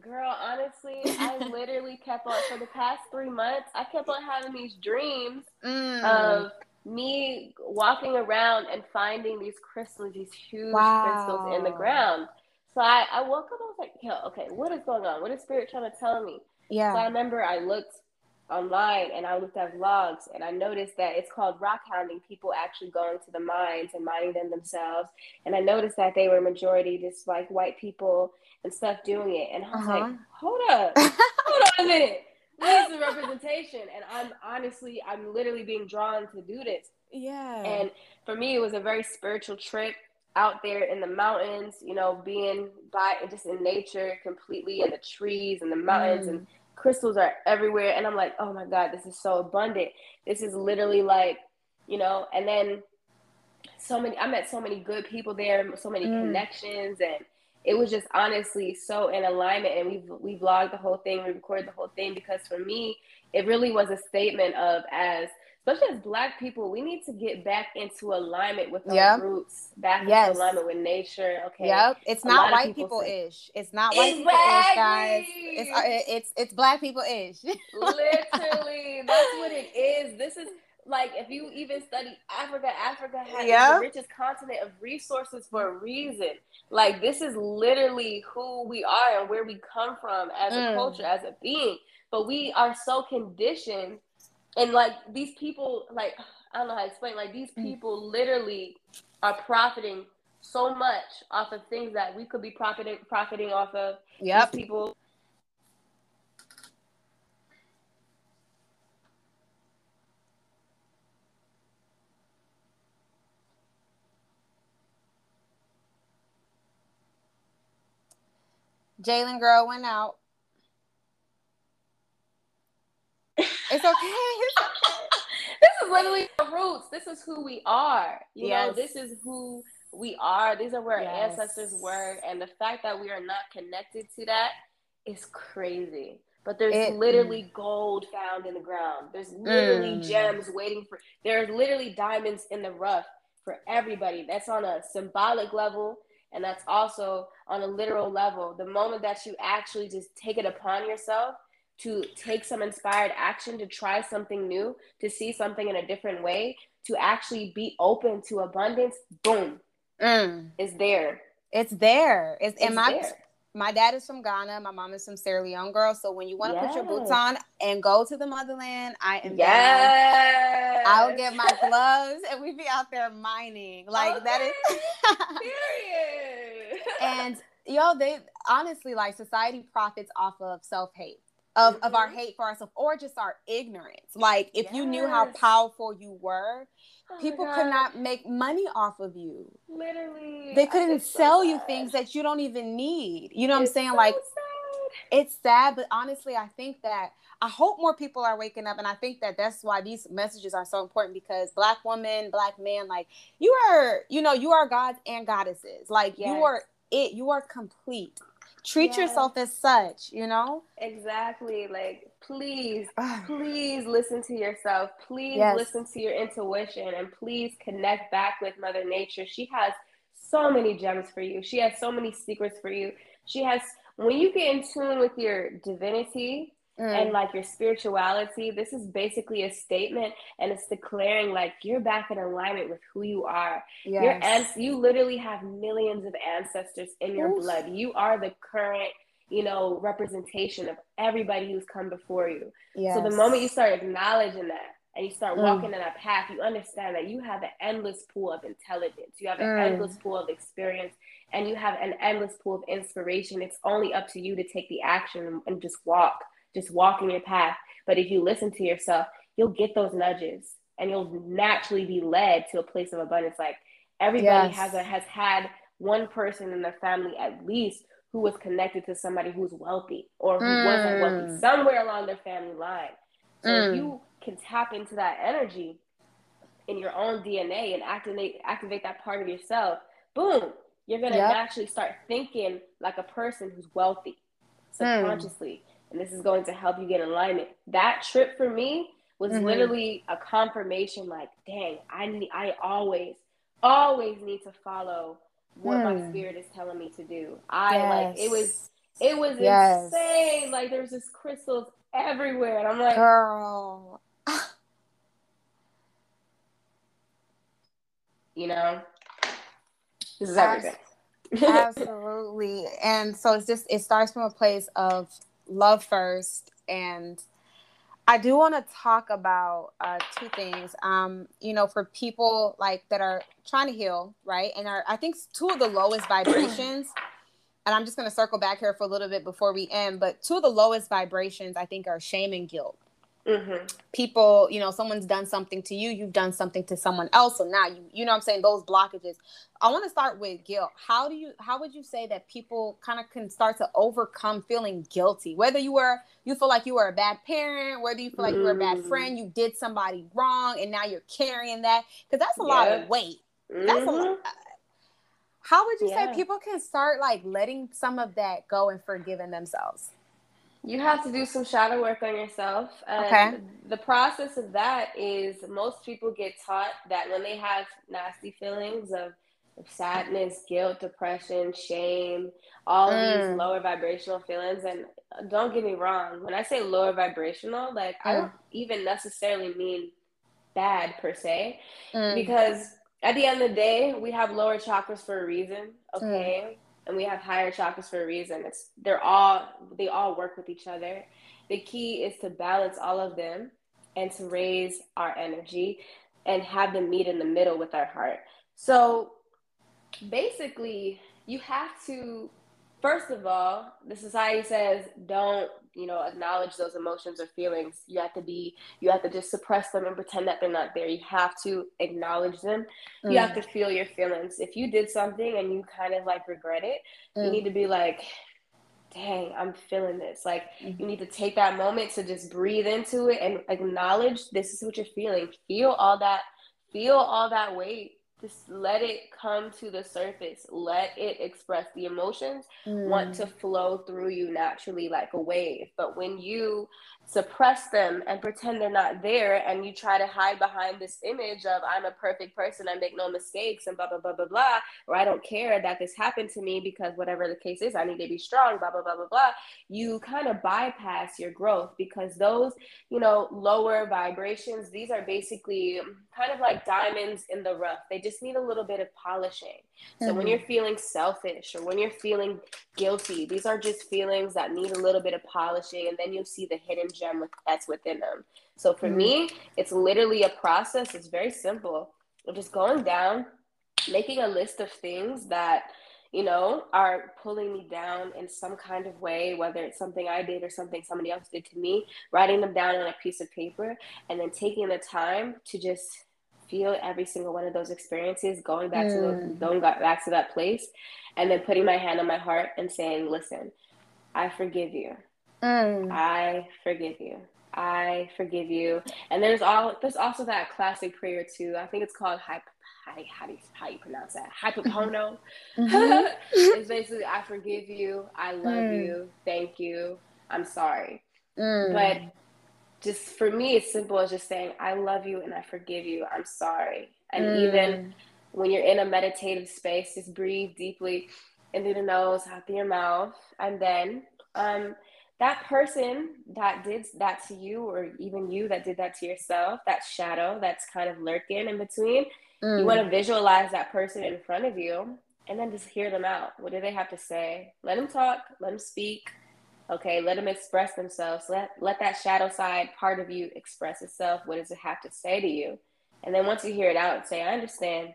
Girl, honestly, I literally kept on for the past three months. I kept on having these dreams mm. of me walking around and finding these crystals, these huge wow. crystals in the ground. So I, I woke up. I was like, "Yo, okay, what is going on? What is spirit trying to tell me?" Yeah. So I remember I looked online and I looked at vlogs and I noticed that it's called rock hounding, people actually going to the mines and mining them themselves. And I noticed that they were majority just like white people and stuff doing it. And I was uh-huh. like, hold up, hold on a minute. Need some representation. And I'm honestly, I'm literally being drawn to do this. Yeah. And for me, it was a very spiritual trip out there in the mountains, you know, being by just in nature completely in the trees and the mountains mm. and crystals are everywhere and i'm like oh my god this is so abundant this is literally like you know and then so many i met so many good people there so many mm. connections and it was just honestly so in alignment and we we vlogged the whole thing we recorded the whole thing because for me it really was a statement of as especially as black people, we need to get back into alignment with our yep. roots, back yes. into alignment with nature. Okay. Yep. It's not white people ish. It's not white people ish, guys. It's uh, it's it's black people ish. Literally, that's what it is. This is like if you even study Africa, Africa has yep. the richest continent of resources for a reason. Like this is literally who we are and where we come from as mm. a culture, as a being. But we are so conditioned and like these people like i don't know how to explain like these mm. people literally are profiting so much off of things that we could be profiting profiting off of yep these people Jaelyn girl went out. It's okay. this is literally our roots. This is who we are. You yes. know, this is who we are. These are where yes. our ancestors were. And the fact that we are not connected to that is crazy. But there's it, literally mm. gold found in the ground. There's literally mm. gems waiting for there's literally diamonds in the rough for everybody. That's on a symbolic level and that's also on a literal level. The moment that you actually just take it upon yourself to take some inspired action, to try something new, to see something in a different way, to actually be open to abundance, boom, mm. it's there. It's there. It's, it's and my there. my dad is from Ghana. My mom is from Sierra Leone, girl. So when you want to yes. put your boots on and go to the motherland, I am yes. I will get my gloves and we be out there mining. Like okay. that is period. and yo, they honestly like society profits off of self hate of, mm-hmm. of our mm-hmm. hate for ourselves or just our ignorance. Like if yes. you knew how powerful you were, oh people could not make money off of you. Literally. They couldn't sell so you things that you don't even need. You know what I'm saying? So like sad. it's sad, but honestly, I think that I hope more people are waking up and I think that that's why these messages are so important because black woman, black man, like you are, you know, you are gods and goddesses. Like yes. you are it, you are complete treat yes. yourself as such you know? Exactly like please ah. please listen to yourself. Please yes. listen to your intuition and please connect back with mother nature. She has so many gems for you. She has so many secrets for you. She has when you get in tune with your divinity mm. and like your spirituality this is basically a statement and it's declaring like you're back in alignment with who you are yes. your ans- you literally have millions of ancestors in your Oof. blood you are the current you know representation of everybody who's come before you yes. so the moment you start acknowledging that and you start mm. walking mm. in that path, you understand that you have an endless pool of intelligence, you have an mm. endless pool of experience, and you have an endless pool of inspiration. It's only up to you to take the action and just walk just walking your path. But if you listen to yourself, you'll get those nudges and you'll naturally be led to a place of abundance. Like everybody yes. has a, has had one person in their family at least who was connected to somebody who's wealthy or who mm. wasn't wealthy somewhere along their family line. So mm. if you can tap into that energy in your own DNA and activate activate that part of yourself, boom, you're gonna yep. naturally start thinking like a person who's wealthy mm. subconsciously. Mm and this is going to help you get alignment. That trip for me was mm-hmm. literally a confirmation like, dang, I need, I always, always need to follow what mm. my hmm. spirit is telling me to do. I yes. like it was it was yes. insane. Like there's just crystals everywhere. And I'm like, girl. you know, this is everything. Absolutely. And so it's just it starts from a place of love first and I do want to talk about uh, two things. Um, you know, for people like that are trying to heal, right? And are I think two of the lowest vibrations. and I'm just going to circle back here for a little bit before we end. But two of the lowest vibrations I think are shame and guilt. Mm-hmm. People, you know, someone's done something to you, you've done something to someone else. So now you, you know I'm saying, those blockages. I want to start with guilt. How do you, how would you say that people kind of can start to overcome feeling guilty? Whether you were, you feel like you were a bad parent, whether you feel like mm-hmm. you were a bad mm. friend, you did somebody wrong, and now you're carrying that. Because that's a yeah. lot of weight. Mm-hmm. That's a lot. Mm-hmm. How would you yeah. say people can start like letting some of that go and forgiving themselves? You have to do some shadow work on yourself. And okay. The process of that is most people get taught that when they have nasty feelings of, of sadness, guilt, depression, shame, all mm. these lower vibrational feelings. And don't get me wrong, when I say lower vibrational, like mm. I don't even necessarily mean bad per se, mm. because at the end of the day, we have lower chakras for a reason. Okay. And we have higher chakras for a reason. It's they're all they all work with each other. The key is to balance all of them and to raise our energy and have them meet in the middle with our heart. So basically, you have to first of all, the society says don't you know acknowledge those emotions or feelings you have to be you have to just suppress them and pretend that they're not there you have to acknowledge them mm. you have mm. to feel your feelings if you did something and you kind of like regret it mm. you need to be like dang i'm feeling this like mm. you need to take that moment to just breathe into it and acknowledge this is what you're feeling feel all that feel all that weight just let it come to the surface. Let it express the emotions. Mm. want to flow through you naturally like a wave. But when you suppress them and pretend they're not there and you try to hide behind this image of i'm a perfect person. I make no mistakes and blah blah blah blah blah or i don't care that this happened to me because whatever the case is i need to be strong blah blah blah blah blah you kind of bypass your growth because those you know lower vibrations these are basically kind of like diamonds in the rough. They just need a little bit of polishing so mm-hmm. when you're feeling selfish or when you're feeling guilty these are just feelings that need a little bit of polishing and then you'll see the hidden gem that's within them. So for mm-hmm. me, it's literally a process. It's very simple. I'm just going down, making a list of things that you know, are pulling me down in some kind of way, whether it's something I did or something somebody else did to me, writing them down on a piece of paper and then taking the time to just feel every single one of those experiences, going back mm. to the, mm. going back to that place, and then putting my hand on my heart and saying, "Listen, I forgive you. Mm. I forgive you. I forgive you." And there's all there's also that classic prayer too. I think it's called hype how do, how do you, how you pronounce that? Hypopono. Mm-hmm. it's basically I forgive you, I love mm. you, thank you, I'm sorry. Mm. But just for me, it's simple as just saying I love you and I forgive you, I'm sorry. And mm. even when you're in a meditative space, just breathe deeply in through the nose, out through your mouth, and then um, that person that did that to you, or even you that did that to yourself, that shadow that's kind of lurking in between, Mm. You want to visualize that person in front of you and then just hear them out. What do they have to say? Let them talk, let them speak. Okay, let them express themselves. Let let that shadow side part of you express itself. What does it have to say to you? And then once you hear it out, say, I understand.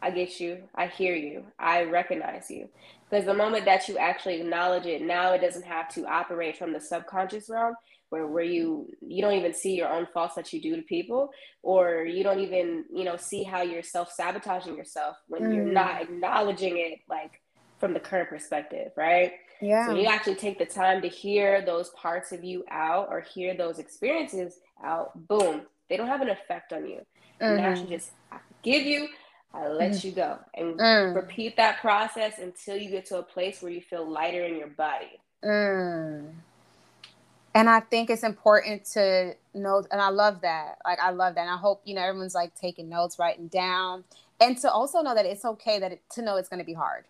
I get you. I hear you. I recognize you. Because the moment that you actually acknowledge it, now it doesn't have to operate from the subconscious realm where where you you don't even see your own faults that you do to people or you don't even you know see how you're self-sabotaging yourself when mm. you're not acknowledging it like from the current perspective right yeah so you actually take the time to hear those parts of you out or hear those experiences out boom they don't have an effect on you mm-hmm. and actually just I give you I let mm. you go and mm. repeat that process until you get to a place where you feel lighter in your body. Mm. And I think it's important to know, and I love that. Like, I love that. And I hope, you know, everyone's like taking notes, writing down, and to also know that it's okay that it, to know it's going to be hard.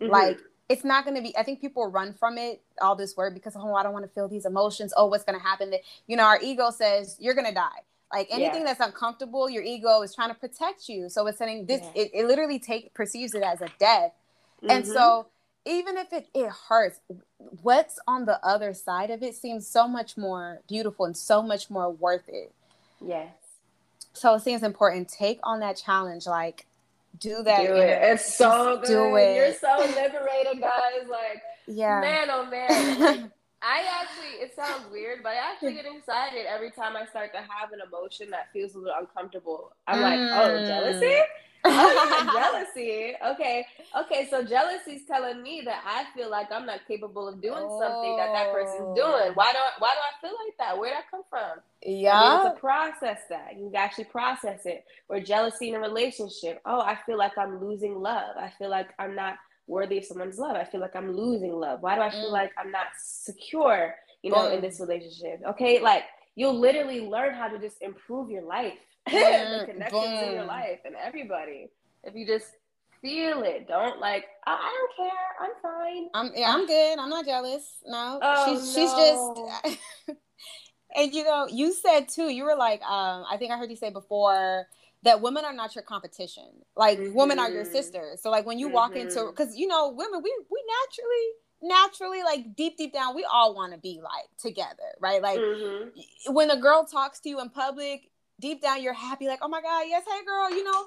Mm-hmm. Like, it's not going to be, I think people run from it, all this word, because, oh, I don't want to feel these emotions. Oh, what's going to happen? That, you know, our ego says, you're going to die. Like anything yeah. that's uncomfortable, your ego is trying to protect you. So it's saying this, yeah. it, it literally take perceives it as a death. Mm-hmm. And so even if it, it hurts, what's on the other side of it seems so much more beautiful and so much more worth it. Yes. So it seems important. Take on that challenge. Like, do that. Do it. It's so good. Do it. You're so liberated, guys. Like, yeah. Man, oh man. I actually, it sounds weird, but I actually get excited every time I start to have an emotion that feels a little uncomfortable. I'm mm. like, oh, jealousy? Oh, jealousy. Okay. Okay. So jealousy is telling me that I feel like I'm not capable of doing oh. something that that person's doing. Why do I, why do I feel like that? Where did that come from? Yeah. to process that. You actually process it. Or jealousy in a relationship. Oh, I feel like I'm losing love. I feel like I'm not worthy of someone's love. I feel like I'm losing love. Why do I feel mm. like I'm not secure, you know, in this relationship? Okay. Like you'll literally learn how to just improve your life the connections Boom. in your life and everybody. If you just feel it, don't like I, I don't care. I'm fine. I'm yeah, I'm good. I'm not jealous. No, oh, she's no. she's just. and you know, you said too. You were like, um, I think I heard you say before that women are not your competition. Like mm-hmm. women are your mm-hmm. sisters. So like when you mm-hmm. walk into because mm-hmm. you know women we we naturally naturally like deep deep down we all want to be like together right like mm-hmm. when a girl talks to you in public deep down you're happy, like, oh my God, yes, hey girl, you know?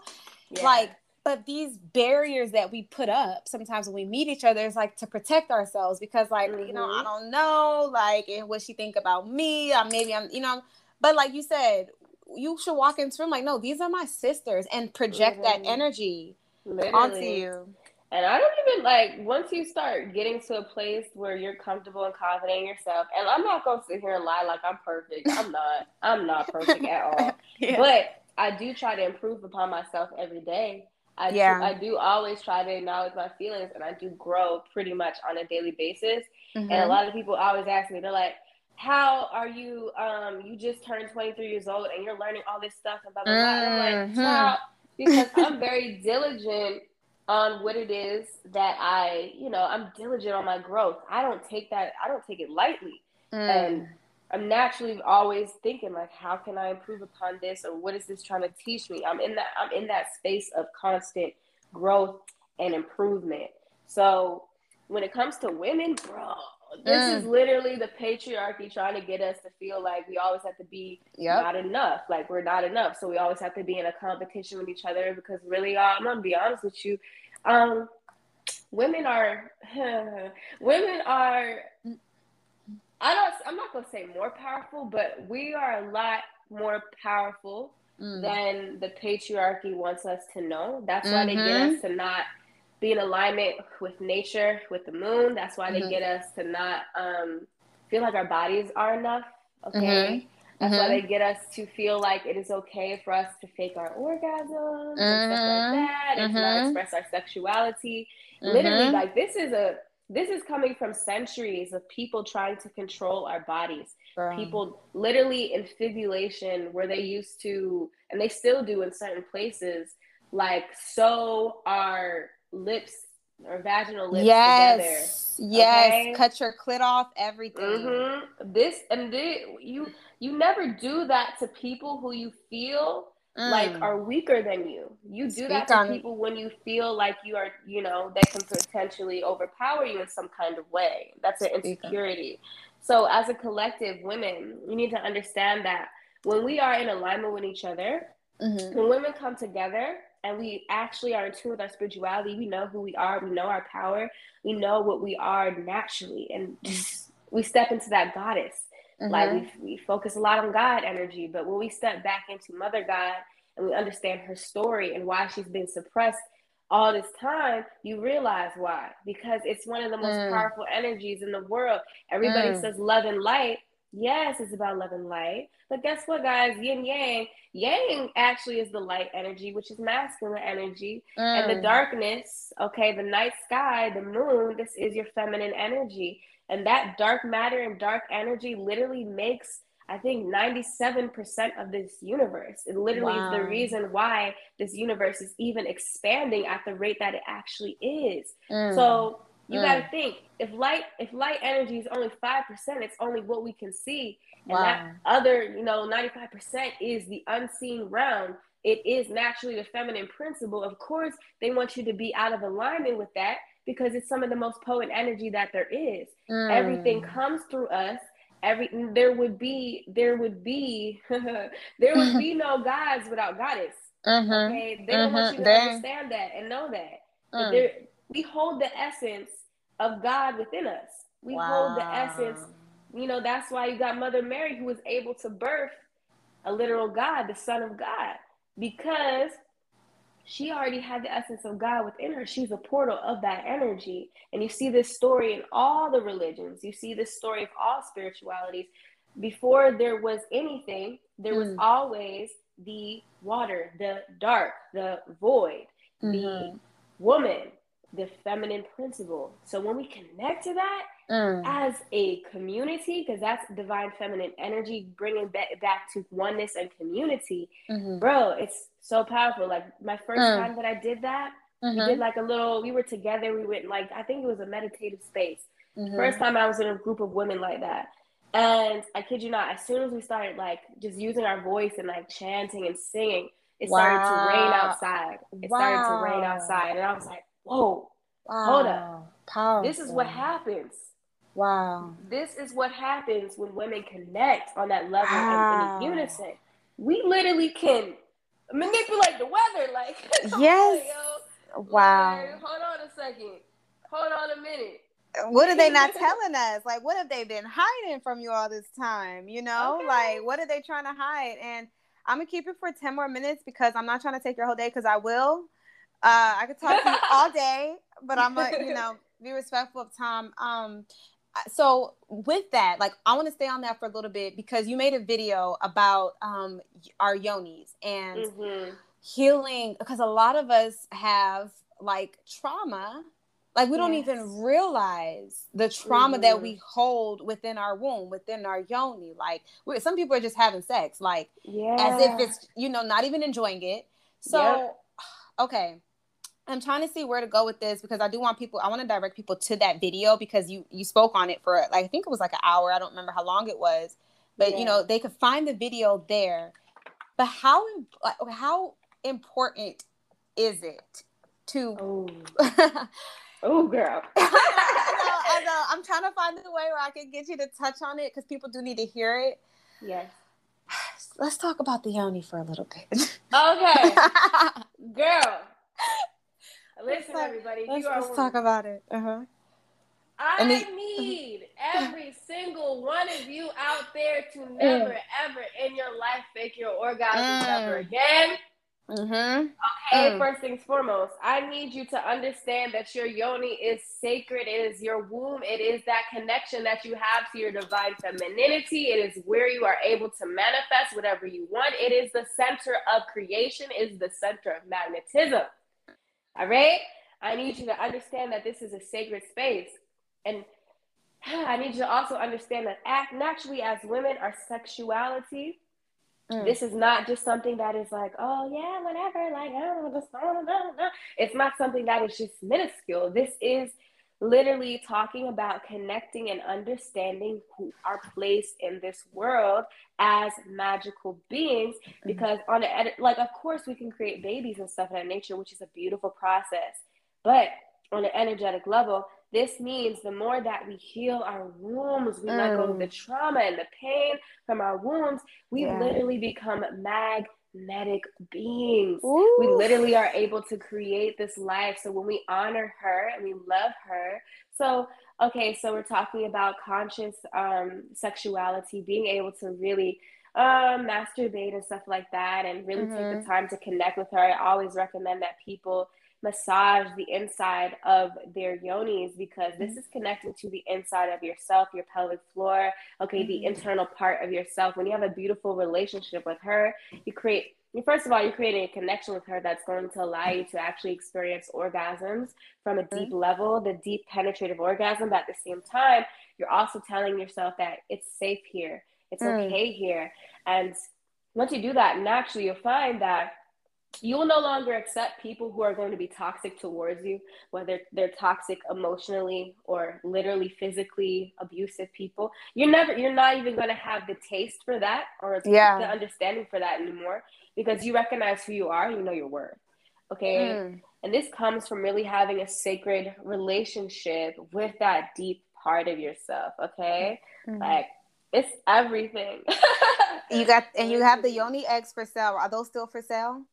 Yeah. Like, but these barriers that we put up sometimes when we meet each other is like to protect ourselves because like mm-hmm. you know i mm-hmm. don't know like what she think about me or maybe i'm you know but like you said you should walk into room like no these are my sisters and project mm-hmm. that energy Literally. onto you and I don't even like once you start getting to a place where you're comfortable and confident in yourself. And I'm not gonna sit here and lie like I'm perfect. I'm not. I'm not perfect at all. Yeah. But I do try to improve upon myself every day. I yeah. do, I do always try to acknowledge my feelings, and I do grow pretty much on a daily basis. Mm-hmm. And a mm-hmm. lot of people always ask me, they're like, "How are you? Um, you just turned 23 years old, and you're learning all this stuff and blah blah blah." Mm-hmm. I'm like, mm-hmm. because I'm very diligent on what it is that I, you know, I'm diligent on my growth. I don't take that, I don't take it lightly. Mm. And I'm naturally always thinking like, how can I improve upon this or what is this trying to teach me? I'm in that, I'm in that space of constant growth and improvement. So when it comes to women, bro, this mm. is literally the patriarchy trying to get us to feel like we always have to be yep. not enough, like we're not enough. So we always have to be in a competition with each other because really, uh, I'm gonna be honest with you, um, women are women are I don't I'm not gonna say more powerful, but we are a lot more powerful mm. than the patriarchy wants us to know. That's why mm-hmm. they get us mm-hmm. to not be in alignment with nature, with the moon. That's why mm-hmm. they get us to not um, feel like our bodies are enough. Okay. Mm-hmm. That's why they get us to feel like it is okay for us to fake our orgasms and stuff like that and to not express our sexuality. Literally, like this is a this is coming from centuries of people trying to control our bodies. Girl. People literally infibulation where they used to, and they still do in certain places, like sew our lips or vaginal lips yes. together. Yes, okay? cut your clit off, everything. Mm-hmm. This and they, you you never do that to people who you feel mm. like are weaker than you. You do Speak that to people when you feel like you are, you know, they can potentially overpower you in some kind of way. That's an insecurity. So as a collective, women, we need to understand that when we are in alignment with each other, mm-hmm. when women come together and we actually are in tune with our spirituality, we know who we are, we know our power, we know what we are naturally, and we step into that goddess. Mm-hmm. Like we, we focus a lot on God energy, but when we step back into Mother God and we understand her story and why she's been suppressed all this time, you realize why. Because it's one of the most mm. powerful energies in the world. Everybody mm. says love and light. Yes, it's about love and light. But guess what, guys? Yin yang. Yang actually is the light energy, which is masculine energy. Mm. And the mm. darkness, okay, the night sky, the moon, this is your feminine energy. And that dark matter and dark energy literally makes, I think, 97% of this universe. It literally wow. is the reason why this universe is even expanding at the rate that it actually is. Mm. So you mm. got to think if light if light energy is only 5% it's only what we can see and wow. that other you know 95% is the unseen realm it is naturally the feminine principle of course they want you to be out of alignment with that because it's some of the most potent energy that there is. Mm. Everything comes through us. Every there would be there would be there would be no gods without goddess. Mm-hmm. Okay, they don't want you to mm-hmm. understand that and know that. Mm. we hold the essence of God within us. We wow. hold the essence. You know that's why you got Mother Mary who was able to birth a literal God, the Son of God, because she already had the essence of God within her. She's a portal of that energy. And you see this story in all the religions. You see this story of all spiritualities. Before there was anything, there was mm. always the water, the dark, the void, mm-hmm. the woman, the feminine principle. So when we connect to that mm. as a community, because that's divine feminine energy, bringing back, back to oneness and community, mm-hmm. bro, it's so powerful. Like my first mm. time that I did that, mm-hmm. we did like a little, we were together, we went like, I think it was a meditative space. Mm-hmm. First time I was in a group of women like that. And I kid you not, as soon as we started like just using our voice and like chanting and singing, it wow. started to rain outside. It wow. started to rain outside. And I was like, whoa, wow. hold up. Powerful. This is what happens. Wow. This is what happens when women connect on that level wow. and in unison. We literally can manipulate the weather. Like, yes. Wow. Like, hold on a second. Hold on a minute. What are they not telling us? Like, what have they been hiding from you all this time? You know, okay. like, what are they trying to hide? And I'm gonna keep it for 10 more minutes because I'm not trying to take your whole day because I will. Uh, I could talk to you all day, but I'm gonna, you know, be respectful of time. Um, so with that, like I want to stay on that for a little bit because you made a video about um our yonis and mm-hmm. healing because a lot of us have like trauma like we don't even realize the trauma mm-hmm. that we hold within our womb, within our yoni. Like some people are just having sex, like yeah. as if it's you know not even enjoying it. So, yep. okay, I'm trying to see where to go with this because I do want people. I want to direct people to that video because you you spoke on it for like I think it was like an hour. I don't remember how long it was, but yeah. you know they could find the video there. But how how important is it to? Oh. Oh, girl. I, know, I know. I'm trying to find a way where I can get you to touch on it because people do need to hear it. Yes. Let's talk about the yoni for a little bit. Okay. girl. Listen, let's everybody. Let's, let's talk about it. Uh-huh. I it, need every single one of you out there to mm. never, ever in your life fake your orgasm mm. ever again. Mm-hmm. Okay, mm. first things foremost, I need you to understand that your yoni is sacred. It is your womb. It is that connection that you have to your divine femininity. It is where you are able to manifest whatever you want. It is the center of creation, it is the center of magnetism. All right? I need you to understand that this is a sacred space. And I need you to also understand that act naturally as women, our sexuality Mm. This is not just something that is like, oh yeah, whatever, like oh, just, oh, no, no. It's not something that is just minuscule. This is literally talking about connecting and understanding who our place in this world as magical beings. Mm. Because on a like, of course, we can create babies and stuff in that nature, which is a beautiful process. But on an energetic level, this means the more that we heal our wombs, we mm. let go of the mm. trauma and the pain from our wombs, we yeah. literally become magnetic beings. Ooh. We literally are able to create this life. So when we honor her and we love her, so okay, so we're talking about conscious um, sexuality, being able to really um, masturbate and stuff like that, and really mm-hmm. take the mm-hmm. time to connect with her. I always recommend that people massage the inside of their yonis because this is connected to the inside of yourself, your pelvic floor, okay, the mm-hmm. internal part of yourself. When you have a beautiful relationship with her, you create first of all, you're creating a connection with her that's going to allow you to actually experience orgasms from a deep mm-hmm. level, the deep penetrative orgasm. But at the same time, you're also telling yourself that it's safe here, it's mm. okay here. And once you do that, naturally, you'll find that you will no longer accept people who are going to be toxic towards you, whether they're toxic emotionally or literally physically abusive people. You're never, you're not even going to have the taste for that or yeah. the understanding for that anymore because you recognize who you are, you know your worth. Okay. Mm. And this comes from really having a sacred relationship with that deep part of yourself. Okay. Mm-hmm. Like it's everything. you got, and you have the yoni eggs for sale. Are those still for sale?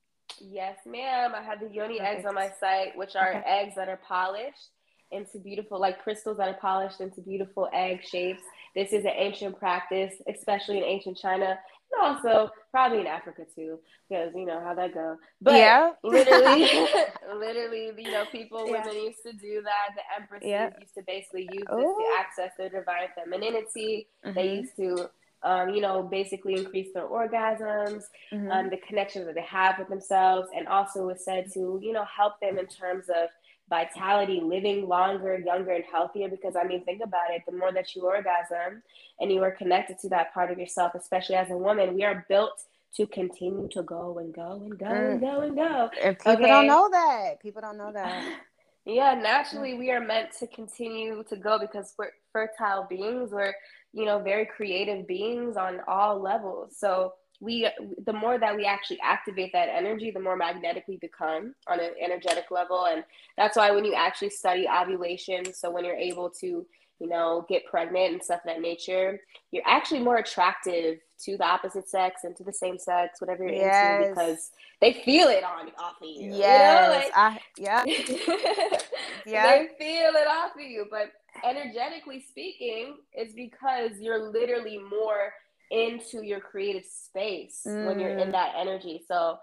Yes, ma'am. I have the yoni Perfect. eggs on my site, which are okay. eggs that are polished into beautiful, like crystals that are polished into beautiful egg shapes. This is an ancient practice, especially in ancient China, and also probably in Africa too, because you know how that go. But yeah. literally, literally, you know, people, yeah. women used to do that. The empresses yeah. used to basically use this Ooh. to access their divine femininity. Mm-hmm. They used to um, you know, basically increase their orgasms, mm-hmm. um, the connections that they have with themselves, and also is said to, you know, help them in terms of vitality, living longer, younger, and healthier. Because I mean, think about it the more that you orgasm and you are connected to that part of yourself, especially as a woman, we are built to continue to go and go and go mm. and go and go. And people okay? don't know that. People don't know that. yeah, naturally, we are meant to continue to go because we're fertile beings. We're you know very creative beings on all levels so we the more that we actually activate that energy the more magnetic we become on an energetic level and that's why when you actually study ovulation so when you're able to you know get pregnant and stuff of that nature you're actually more attractive to the opposite sex and to the same sex whatever you're yes. into because they feel it on off of you yes you know? like, I, yeah yeah they feel it off of you but energetically speaking, is because you're literally more into your creative space mm. when you're in mm. that energy. So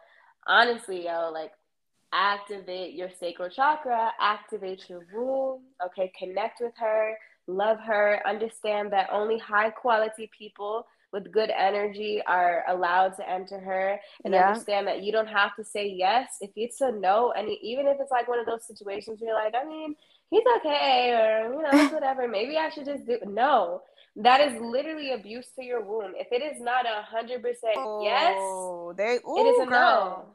honestly, yo, like activate your sacral chakra, activate your womb, okay, connect with her, love her, understand that only high quality people with good energy are allowed to enter her and yeah. understand that you don't have to say yes if it's a no and even if it's like one of those situations where you're like i mean he's okay or you know whatever maybe i should just do no that is literally abuse to your womb if it is not a hundred percent yes oh, they ooh, it is a girl.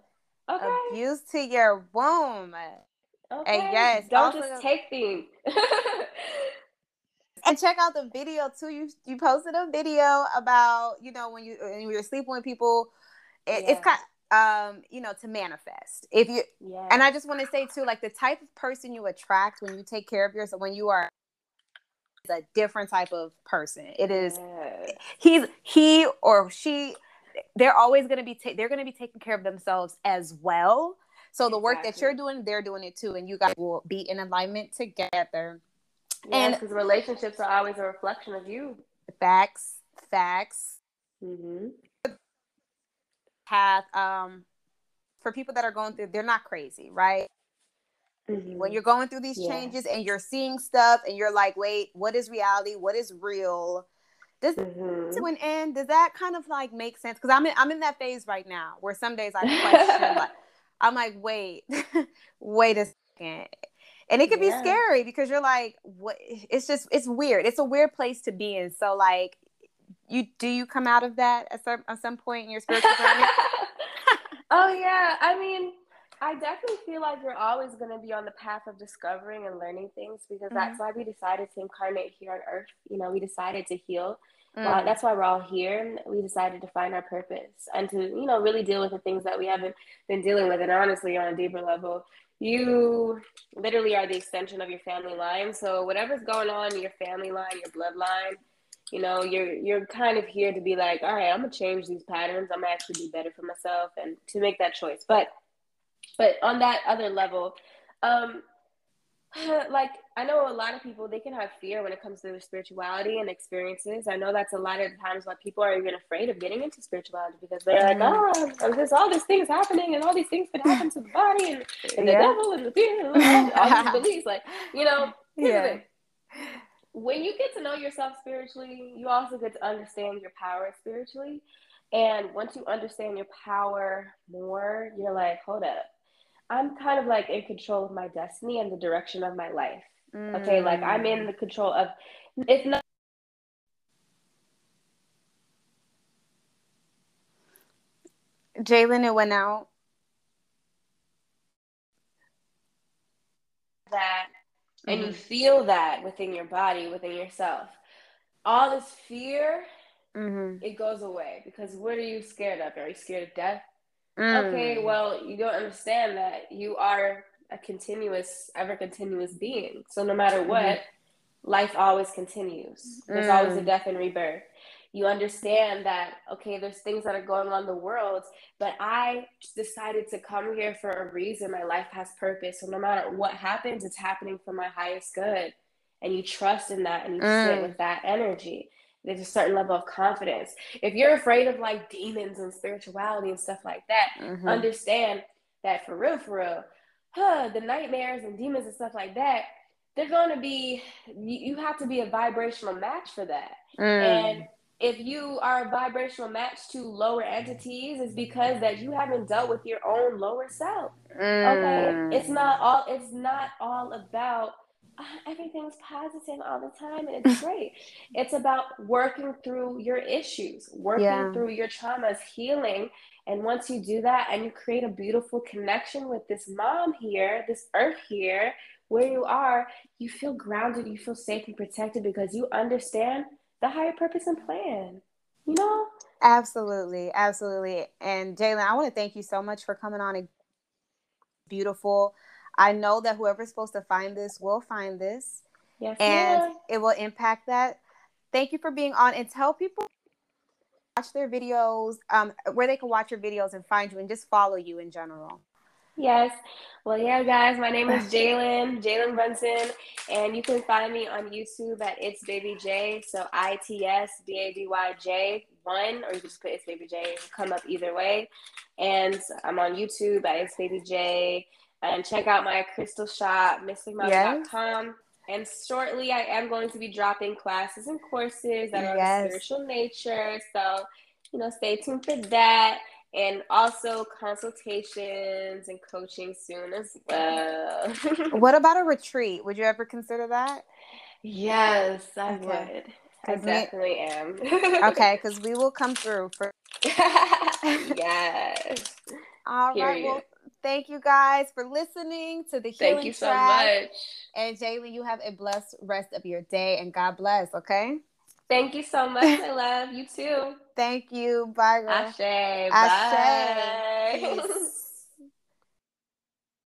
no okay. abuse to your womb okay. and yes don't also, just take things and check out the video too you you posted a video about you know when you when you're sleeping with people it, yeah. it's kind um you know to manifest if you yeah. and i just want to say too like the type of person you attract when you take care of yourself when you are a different type of person it is he's he or she they're always going to be ta- they're going to be taking care of themselves as well So the work that you're doing, they're doing it too, and you guys will be in alignment together. Yeah, and because relationships are always a reflection of you. Facts, facts. Mm-hmm. Path. Um, for people that are going through, they're not crazy, right? Mm-hmm. When you're going through these yeah. changes and you're seeing stuff, and you're like, "Wait, what is reality? What is real?" Does mm-hmm. to an end? Does that kind of like make sense? Because I'm in, I'm in that phase right now where some days I question, like, I'm like, wait, wait a second. And it can yeah. be scary because you're like, what? It's just, it's weird. It's a weird place to be in. So, like, you do you come out of that at some, at some point in your spiritual journey? oh yeah, I mean, I definitely feel like you're always going to be on the path of discovering and learning things because mm-hmm. that's why we decided to incarnate here on Earth. You know, we decided to heal. Mm. Well, that's why we're all here. We decided to find our purpose and to, you know, really deal with the things that we haven't been dealing with. And honestly, on a deeper level, you literally are the extension of your family line. So whatever's going on in your family line, your bloodline, you know, you're you're kind of here to be like, all right, I'm gonna change these patterns. I'm gonna actually be better for myself and to make that choice. But but on that other level, um, like I know a lot of people they can have fear when it comes to their spirituality and experiences. I know that's a lot of the times why people are even afraid of getting into spirituality because they're like, mm-hmm. oh, there's all these things happening and all these things can happen to the body and, and the yeah. devil and the fear and all, all these beliefs. Like, you know, yeah. when you get to know yourself spiritually, you also get to understand your power spiritually. And once you understand your power more, you're like, hold up, I'm kind of like in control of my destiny and the direction of my life. Mm. Okay, like I'm in the control of it's not Jaelyn, it went out. That mm-hmm. and you mm-hmm. feel that within your body, within yourself. All this fear, mm-hmm. it goes away because what are you scared of? Are you scared of death? Mm. Okay, well, you don't understand that you are a continuous, ever continuous being. So no matter what, mm-hmm. life always continues. There's mm. always a mm. death and rebirth. You understand that, okay, there's things that are going on in the world, but I decided to come here for a reason. My life has purpose. So no matter what happens, it's happening for my highest good. And you trust in that and you mm. sit with that energy there's a certain level of confidence. If you're afraid of like demons and spirituality and stuff like that, mm-hmm. understand that for real, for real, huh, the nightmares and demons and stuff like that, they're going to be, you, have to be a vibrational match for that. Mm. And if you are a vibrational match to lower entities, it's because that you haven't dealt with your own lower self. Mm. Okay, it's not all. It's not all about Ah, everything's positive all the time and it's great. it's about working through your issues, working yeah. through your traumas, healing. And once you do that and you create a beautiful connection with this mom here, this earth here, where you are, you feel grounded, you feel safe and protected because you understand the higher purpose and plan. You know? Absolutely, absolutely. And Jaelyn, I want to thank you so much for coming on a beautiful I know that whoever's supposed to find this will find this. Yes. And it will impact that. Thank you for being on and tell people watch their videos, um, where they can watch your videos and find you and just follow you in general. Yes. Well, yeah, guys, my name is Jaelyn, Jaelyn Brunson, and you can find me on YouTube at It's Baby J. So I T S B A B Y J one, or you can just put It's Baby J. Come up either way. And I'm on YouTube at It's Baby J and check out my crystal shop, mysticmom.com. Yes. And shortly, I am going to be dropping classes and courses that yes. of spiritual nature. So, you know, stay tuned for that. And also consultations and coaching soon as well. what about a retreat? Would you ever consider that? Yes, I okay. would. I definitely we, am. okay, because we will come through for. yes. All Period. right. Well, thank you guys for listening to the Healing Thank you so much. And Jaylee, you have a blessed rest of your day and God bless, okay? Thank you so much. I love you too. Thank you. Bye, girl. Ashe. Ashe. Bye.